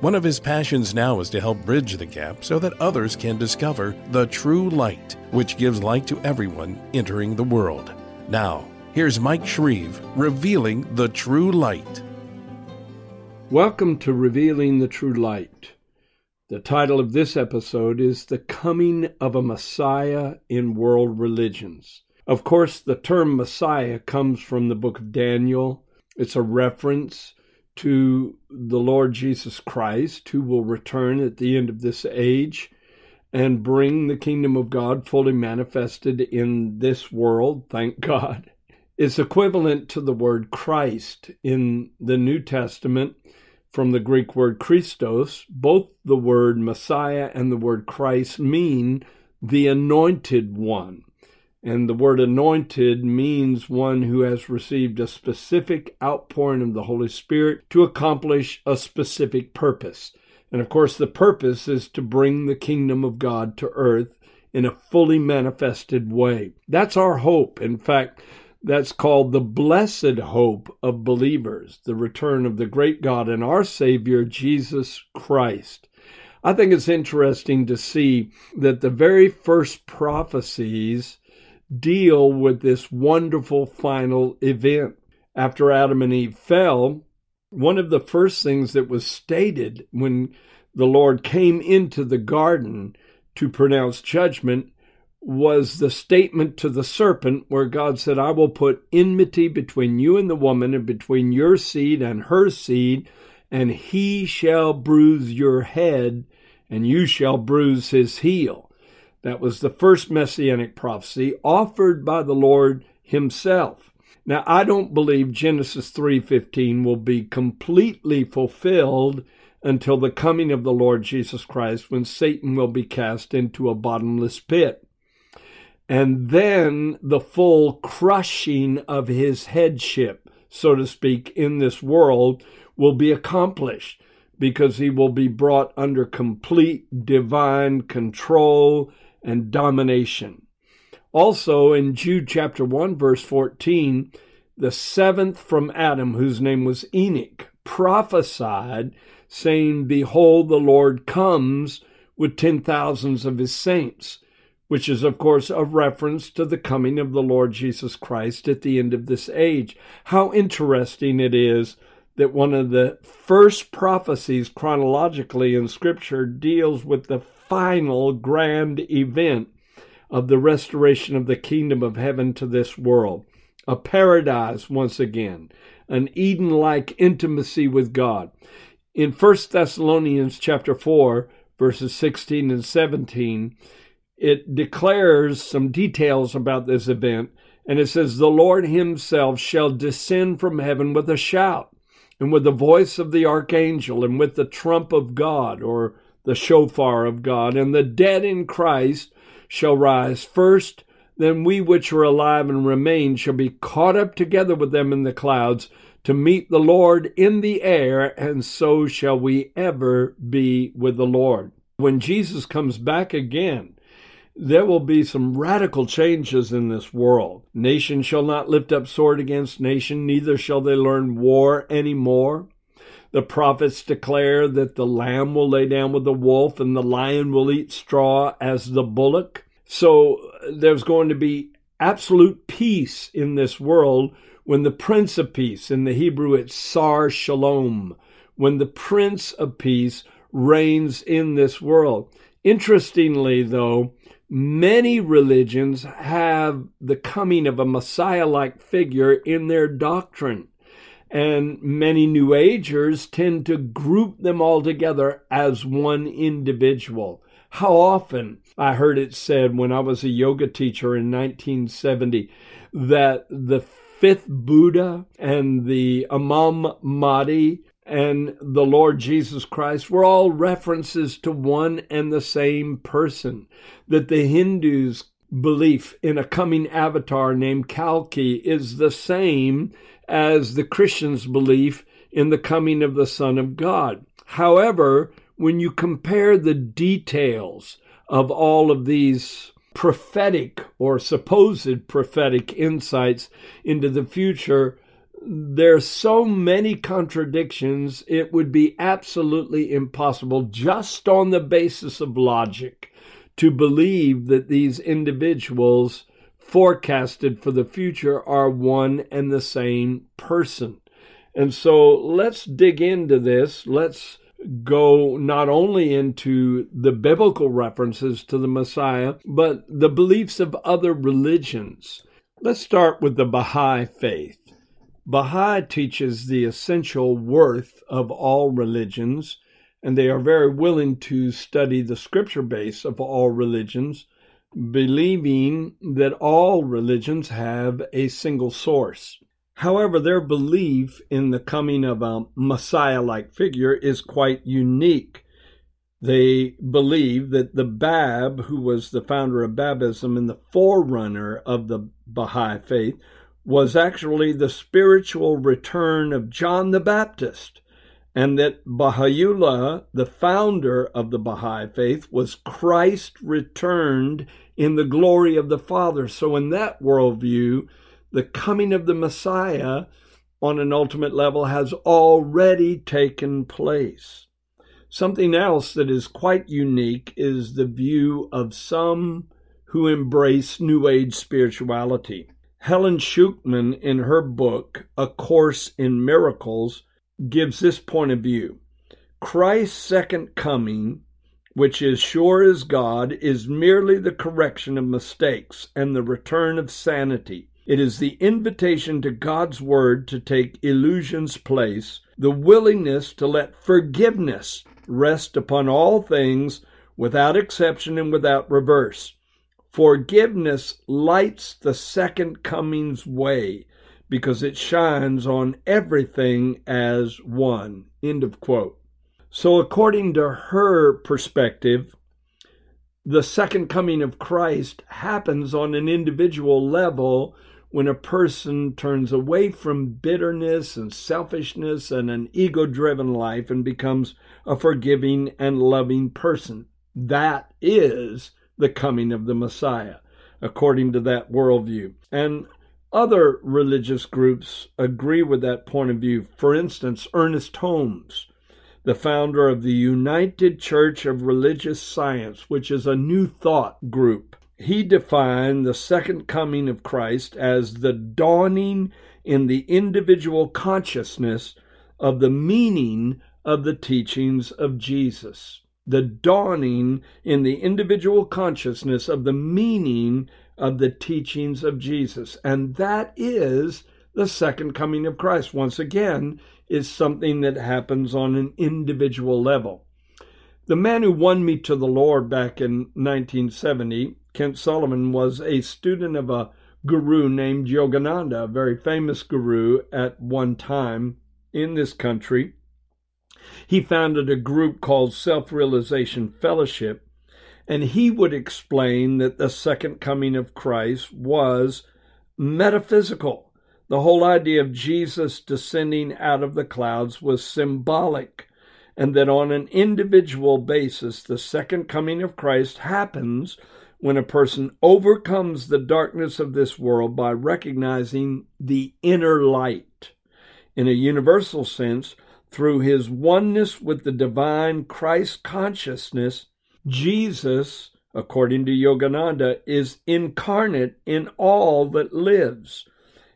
One of his passions now is to help bridge the gap so that others can discover the true light, which gives light to everyone entering the world. Now, here's Mike Shreve revealing the true light. Welcome to Revealing the True Light. The title of this episode is The Coming of a Messiah in World Religions. Of course, the term Messiah comes from the book of Daniel. It's a reference to the Lord Jesus Christ, who will return at the end of this age and bring the kingdom of God fully manifested in this world, thank God. It's equivalent to the word Christ in the New Testament from the Greek word Christos, both the word Messiah and the word Christ mean the anointed one. And the word anointed means one who has received a specific outpouring of the Holy Spirit to accomplish a specific purpose. And of course, the purpose is to bring the kingdom of God to earth in a fully manifested way. That's our hope. In fact, that's called the blessed hope of believers, the return of the great God and our Savior, Jesus Christ. I think it's interesting to see that the very first prophecies deal with this wonderful final event. After Adam and Eve fell, one of the first things that was stated when the Lord came into the garden to pronounce judgment was the statement to the serpent where God said, I will put enmity between you and the woman, and between your seed and her seed, and he shall bruise your head, and you shall bruise his heel. That was the first messianic prophecy offered by the Lord himself. Now, I don't believe Genesis 3:15 will be completely fulfilled until the coming of the Lord Jesus Christ when Satan will be cast into a bottomless pit and then the full crushing of his headship, so to speak, in this world will be accomplished because he will be brought under complete divine control and domination. Also, in Jude chapter 1, verse 14, the seventh from Adam, whose name was Enoch, prophesied, saying, Behold, the Lord comes with ten thousands of his saints which is, of course, a reference to the coming of the Lord Jesus Christ at the end of this age. How interesting it is that one of the first prophecies chronologically in Scripture deals with the final grand event of the restoration of the kingdom of heaven to this world. A paradise once again, an Eden like intimacy with God. In 1 Thessalonians chapter 4, verses 16 and 17, it declares some details about this event, and it says, The Lord himself shall descend from heaven with a shout, and with the voice of the archangel, and with the trump of God, or the shofar of God, and the dead in Christ shall rise first. Then we which are alive and remain shall be caught up together with them in the clouds to meet the Lord in the air, and so shall we ever be with the Lord. When Jesus comes back again, there will be some radical changes in this world. Nation shall not lift up sword against nation, neither shall they learn war any more. The prophets declare that the lamb will lay down with the wolf and the lion will eat straw as the bullock. So uh, there's going to be absolute peace in this world when the Prince of Peace, in the Hebrew it's Sar Shalom, when the Prince of Peace reigns in this world. Interestingly, though, Many religions have the coming of a Messiah like figure in their doctrine. And many New Agers tend to group them all together as one individual. How often I heard it said when I was a yoga teacher in 1970 that the fifth Buddha and the Imam Mahdi and the Lord Jesus Christ were all references to one and the same person. That the Hindus belief in a coming avatar named Kalki is the same as the Christians' belief in the coming of the Son of God. However, when you compare the details of all of these prophetic or supposed prophetic insights into the future, there's so many contradictions, it would be absolutely impossible, just on the basis of logic, to believe that these individuals forecasted for the future are one and the same person. And so let's dig into this. Let's go not only into the biblical references to the Messiah, but the beliefs of other religions. Let's start with the Baha'i faith. Baha'i teaches the essential worth of all religions, and they are very willing to study the scripture base of all religions, believing that all religions have a single source. However, their belief in the coming of a Messiah like figure is quite unique. They believe that the Bab, who was the founder of Babism and the forerunner of the Baha'i faith, was actually the spiritual return of John the Baptist, and that Baha'u'llah, the founder of the Baha'i faith, was Christ returned in the glory of the Father. So, in that worldview, the coming of the Messiah on an ultimate level has already taken place. Something else that is quite unique is the view of some who embrace New Age spirituality. Helen Schucman, in her book, A Course in Miracles, gives this point of view Christ's second coming, which is sure as God, is merely the correction of mistakes and the return of sanity. It is the invitation to God's Word to take illusion's place, the willingness to let forgiveness rest upon all things without exception and without reverse. Forgiveness lights the second coming's way because it shines on everything as one. End of quote. So, according to her perspective, the second coming of Christ happens on an individual level when a person turns away from bitterness and selfishness and an ego driven life and becomes a forgiving and loving person. That is the coming of the Messiah, according to that worldview. And other religious groups agree with that point of view. For instance, Ernest Holmes, the founder of the United Church of Religious Science, which is a new thought group he defined the second coming of Christ as the dawning in the individual consciousness of the meaning of the teachings of Jesus. The dawning in the individual consciousness of the meaning of the teachings of Jesus. And that is the second coming of Christ. Once again, is something that happens on an individual level. The man who won me to the Lord back in 1970 Kent Solomon was a student of a guru named Yogananda, a very famous guru at one time in this country. He founded a group called Self Realization Fellowship, and he would explain that the second coming of Christ was metaphysical. The whole idea of Jesus descending out of the clouds was symbolic, and that on an individual basis, the second coming of Christ happens when a person overcomes the darkness of this world by recognizing the inner light. In a universal sense, through his oneness with the divine Christ consciousness, Jesus, according to Yogananda, is incarnate in all that lives.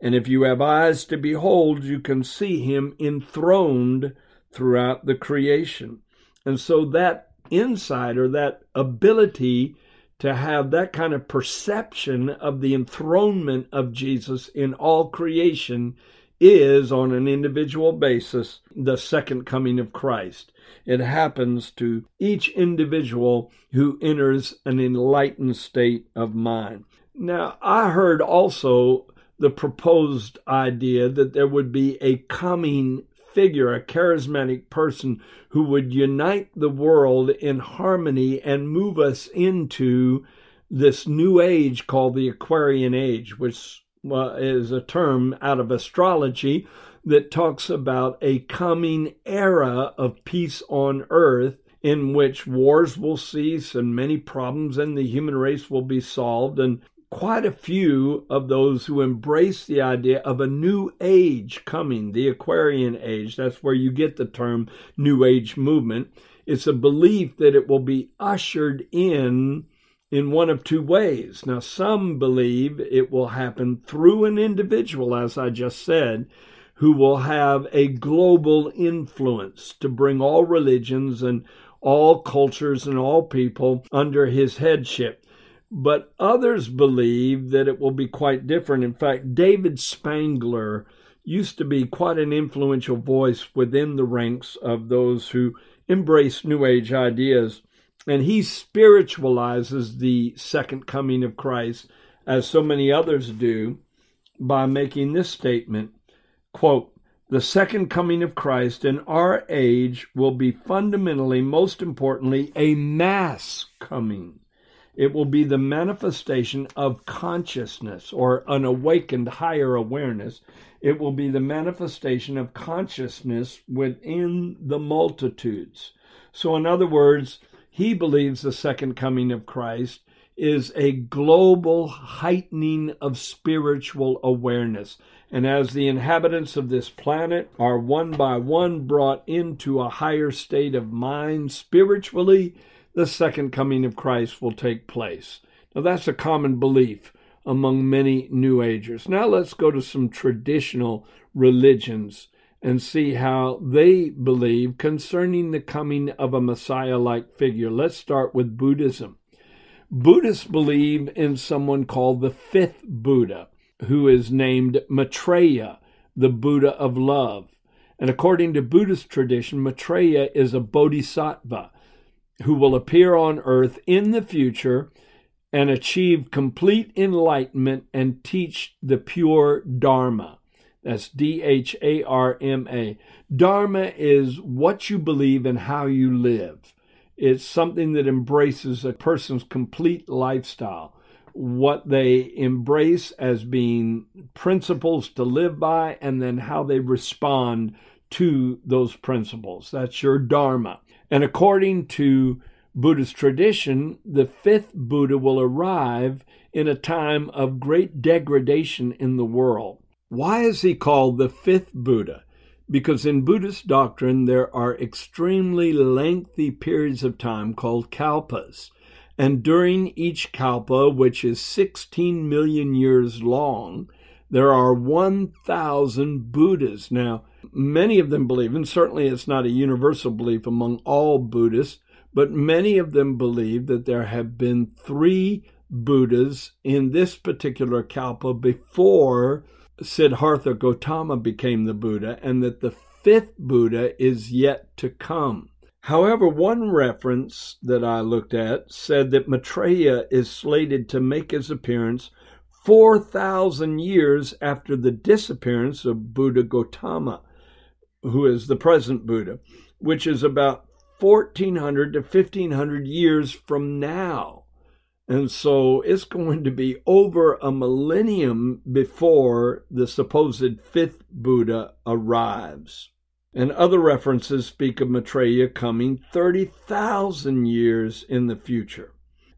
And if you have eyes to behold, you can see him enthroned throughout the creation. And so that insight or that ability to have that kind of perception of the enthronement of Jesus in all creation is, on an individual basis, the second coming of Christ. It happens to each individual who enters an enlightened state of mind. Now, I heard also the proposed idea that there would be a coming figure, a charismatic person who would unite the world in harmony and move us into this new age called the Aquarian Age, which is a term out of astrology that talks about a coming era of peace on earth in which wars will cease and many problems in the human race will be solved. And quite a few of those who embrace the idea of a new age coming, the Aquarian age, that's where you get the term New Age movement. It's a belief that it will be ushered in in one of two ways. Now, some believe it will happen through an individual, as I just said, who will have a global influence to bring all religions and all cultures and all people under his headship. But others believe that it will be quite different. In fact, David Spangler used to be quite an influential voice within the ranks of those who embrace New Age ideas. And he spiritualizes the second coming of Christ, as so many others do, by making this statement quote, the second coming of Christ in our age will be fundamentally, most importantly, a mass coming. It will be the manifestation of consciousness or an awakened higher awareness. It will be the manifestation of consciousness within the multitudes. So, in other words, he believes the second coming of Christ is a global heightening of spiritual awareness. And as the inhabitants of this planet are one by one brought into a higher state of mind spiritually, the second coming of Christ will take place. Now, that's a common belief among many New Agers. Now, let's go to some traditional religions and see how they believe concerning the coming of a Messiah like figure. Let's start with Buddhism. Buddhists believe in someone called the fifth Buddha, who is named Maitreya, the Buddha of love. And according to Buddhist tradition, Maitreya is a bodhisattva who will appear on earth in the future and achieve complete enlightenment and teach the pure Dharma. That's D H A R M A. Dharma is what you believe and how you live. It's something that embraces a person's complete lifestyle, what they embrace as being principles to live by, and then how they respond to those principles. That's your Dharma. And according to Buddhist tradition, the fifth Buddha will arrive in a time of great degradation in the world. Why is he called the fifth Buddha? Because in Buddhist doctrine, there are extremely lengthy periods of time called kalpas. And during each kalpa, which is 16 million years long, there are 1,000 Buddhas. Now, many of them believe, and certainly it's not a universal belief among all Buddhists, but many of them believe that there have been three Buddhas in this particular kalpa before Siddhartha Gautama became the Buddha and that the fifth Buddha is yet to come. However, one reference that I looked at said that Maitreya is slated to make his appearance 4,000 years after the disappearance of Buddha Gautama, who is the present Buddha, which is about 1400 to 1500 years from now. And so it's going to be over a millennium before the supposed fifth Buddha arrives. And other references speak of Maitreya coming 30,000 years in the future.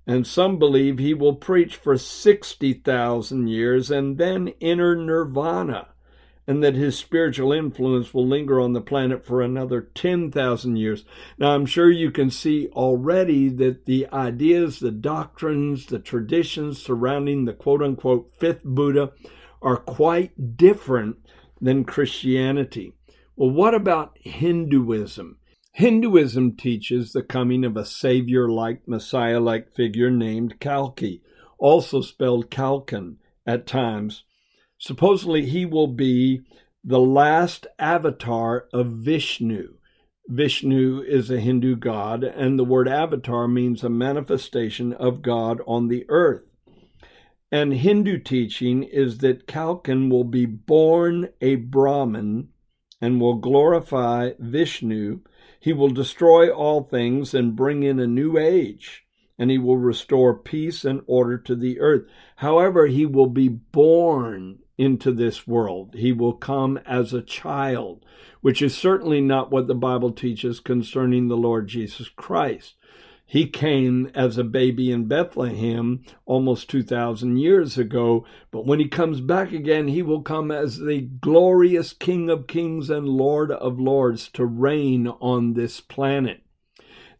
And some believe he will preach for 60,000 years and then enter nirvana and that his spiritual influence will linger on the planet for another 10,000 years. Now, I'm sure you can see already that the ideas, the doctrines, the traditions surrounding the quote unquote fifth Buddha are quite different than Christianity. Well, what about Hinduism? Hinduism teaches the coming of a savior like, Messiah like figure named Kalki, also spelled Kalkin at times Supposedly, he will be the last avatar of Vishnu. Vishnu is a Hindu god, and the word avatar means a manifestation of God on the earth. And Hindu teaching is that Kalkin will be born a Brahmin and will glorify Vishnu. He will destroy all things and bring in a new age and he will restore peace and order to the earth. However, he will be born into this world. He will come as a child, which is certainly not what the Bible teaches concerning the Lord Jesus Christ. He came as a baby in Bethlehem almost 2,000 years ago, but when he comes back again, he will come as the glorious King of kings and Lord of lords to reign on this planet.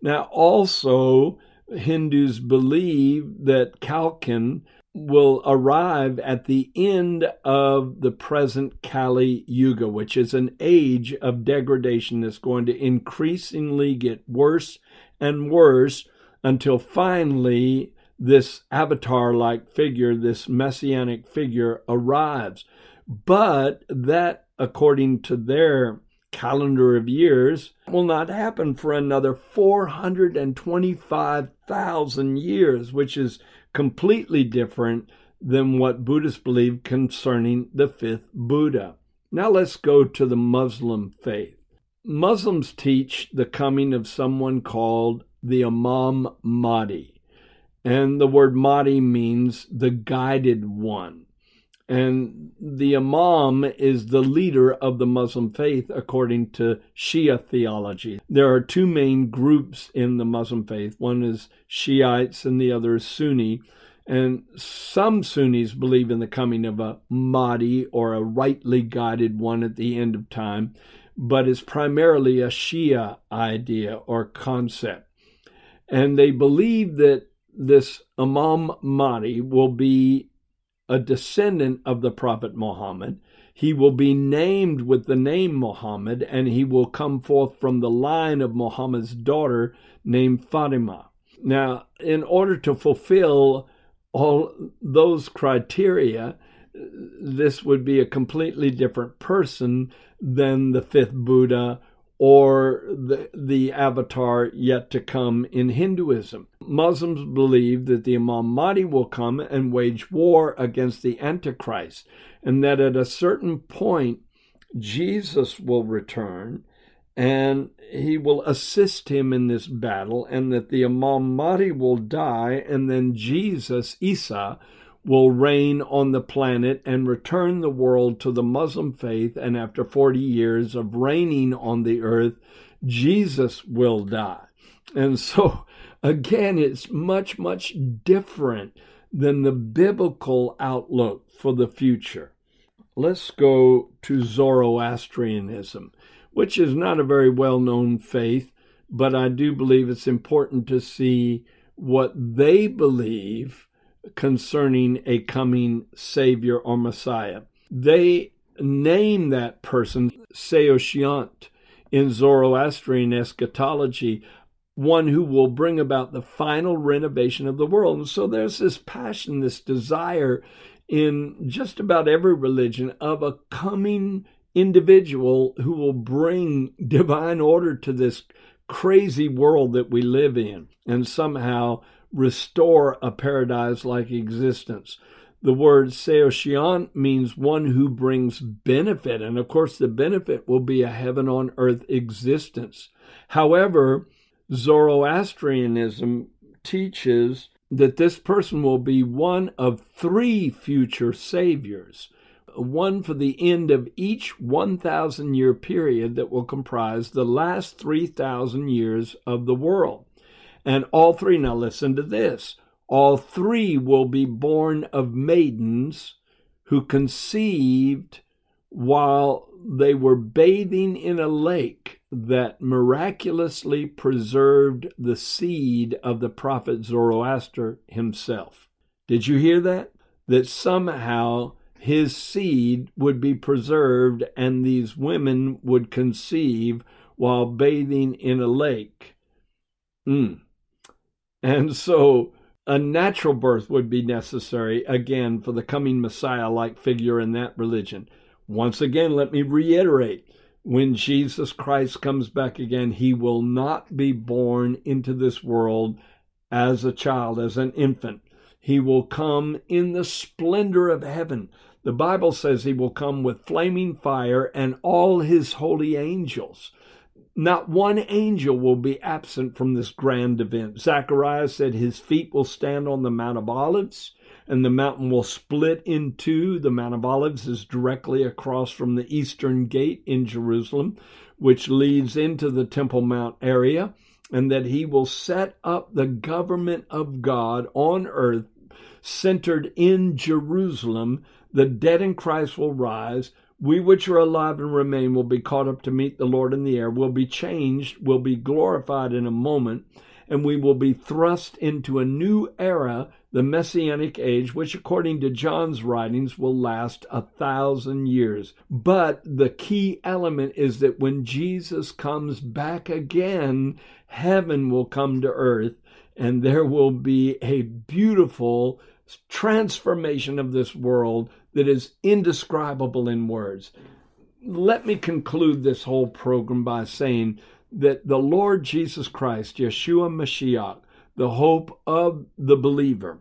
Now, also, Hindus believe that Kalkin will arrive at the end of the present Kali Yuga, which is an age of degradation that's going to increasingly get worse and worse until finally this avatar like figure, this messianic figure, arrives. But that, according to their calendar of years will not happen for another 425,000 years, which is completely different than what Buddhists believe concerning the fifth Buddha. Now let's go to the Muslim faith. Muslims teach the coming of someone called the Imam Mahdi. And the word Mahdi means the guided one. And the Imam is the leader of the Muslim faith according to Shia theology. There are two main groups in the Muslim faith one is Shiites and the other is Sunni. And some Sunnis believe in the coming of a Mahdi or a rightly guided one at the end of time, but it's primarily a Shia idea or concept. And they believe that this Imam Mahdi will be a descendant of the Prophet Muhammad. He will be named with the name Muhammad, and he will come forth from the line of Muhammad's daughter named Fatima. Now, in order to fulfill all those criteria, this would be a completely different person than the fifth Buddha or the, the avatar yet to come in Hinduism. Muslims believe that the Imam Mahdi will come and wage war against the Antichrist, and that at a certain point, Jesus will return and he will assist him in this battle, and that the Imam Mahdi will die, and then Jesus, Isa, will reign on the planet and return the world to the Muslim faith. And after 40 years of reigning on the earth, Jesus will die. And so, again, it's much, much different than the biblical outlook for the future. Let's go to Zoroastrianism, which is not a very well known faith, but I do believe it's important to see what they believe concerning a coming Savior or Messiah. They name that person Saoshyant in Zoroastrian eschatology, one who will bring about the final renovation of the world. And so there's this passion, this desire in just about every religion of a coming individual who will bring divine order to this crazy world that we live in and somehow restore a paradise like existence. The word Saoshyant means one who brings benefit, and of course, the benefit will be a heaven on earth existence. However, Zoroastrianism teaches that this person will be one of three future saviors one for the end of each 1,000 year period that will comprise the last 3,000 years of the world. And all three, now listen to this all three will be born of maidens who conceived while they were bathing in a lake that miraculously preserved the seed of the prophet Zoroaster himself. Did you hear that? That somehow his seed would be preserved and these women would conceive while bathing in a lake. Mm. And so a natural birth would be necessary again for the coming Messiah like figure in that religion. Once again, let me reiterate when Jesus Christ comes back again, he will not be born into this world as a child, as an infant. He will come in the splendor of heaven. The Bible says he will come with flaming fire and all his holy angels. Not one angel will be absent from this grand event. Zacharias said his feet will stand on the Mount of Olives and the mountain will split in two. The Mount of Olives is directly across from the eastern gate in Jerusalem, which leads into the Temple Mount area, and that he will set up the government of God on earth centered in Jerusalem. The dead in Christ will rise. We which are alive and remain will be caught up to meet the Lord in the air, will be changed, will be glorified in a moment, and we will be thrust into a new era, the Messianic age, which, according to John's writings, will last a thousand years. But the key element is that when Jesus comes back again, heaven will come to earth, and there will be a beautiful transformation of this world that is indescribable in words. Let me conclude this whole program by saying that the Lord Jesus Christ, Yeshua Mashiach, the hope of the believer,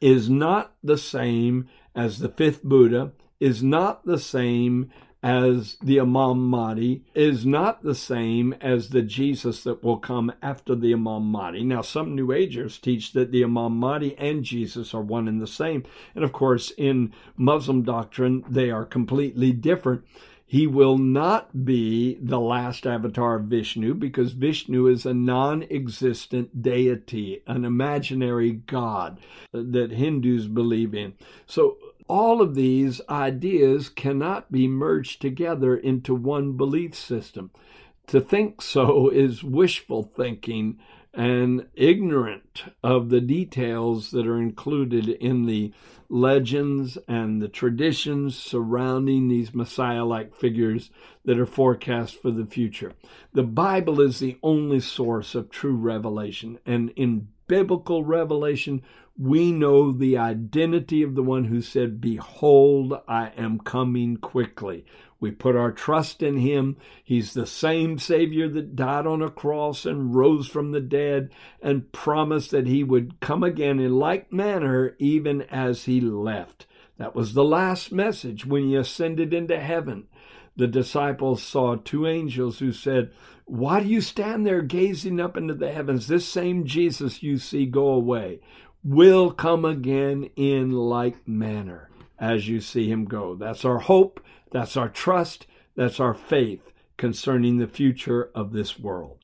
is not the same as the fifth Buddha, is not the same as the Imam Mahdi is not the same as the Jesus that will come after the Imam Mahdi. Now, some New Agers teach that the Imam Mahdi and Jesus are one and the same. And of course, in Muslim doctrine, they are completely different. He will not be the last avatar of Vishnu because Vishnu is a non existent deity, an imaginary god that Hindus believe in. So all of these ideas cannot be merged together into one belief system. To think so is wishful thinking and ignorant of the details that are included in the legends and the traditions surrounding these Messiah like figures that are forecast for the future. The Bible is the only source of true revelation, and in biblical revelation, we know the identity of the one who said, Behold, I am coming quickly. We put our trust in him. He's the same Savior that died on a cross and rose from the dead and promised that he would come again in like manner, even as he left. That was the last message when he ascended into heaven. The disciples saw two angels who said, Why do you stand there gazing up into the heavens? This same Jesus you see go away will come again in like manner as you see him go. That's our hope, that's our trust, that's our faith concerning the future of this world.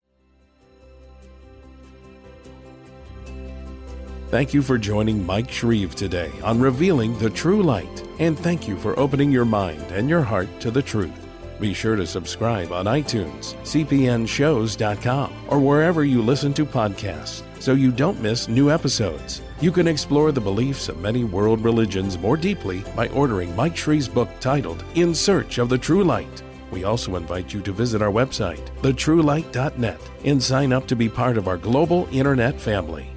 Thank you for joining Mike Shreve today on Revealing the True Light, and thank you for opening your mind and your heart to the truth. Be sure to subscribe on iTunes, cpnshows.com, or wherever you listen to podcasts so you don't miss new episodes. You can explore the beliefs of many world religions more deeply by ordering Mike Shreve's book titled In Search of the True Light. We also invite you to visit our website, thetruelight.net, and sign up to be part of our global internet family.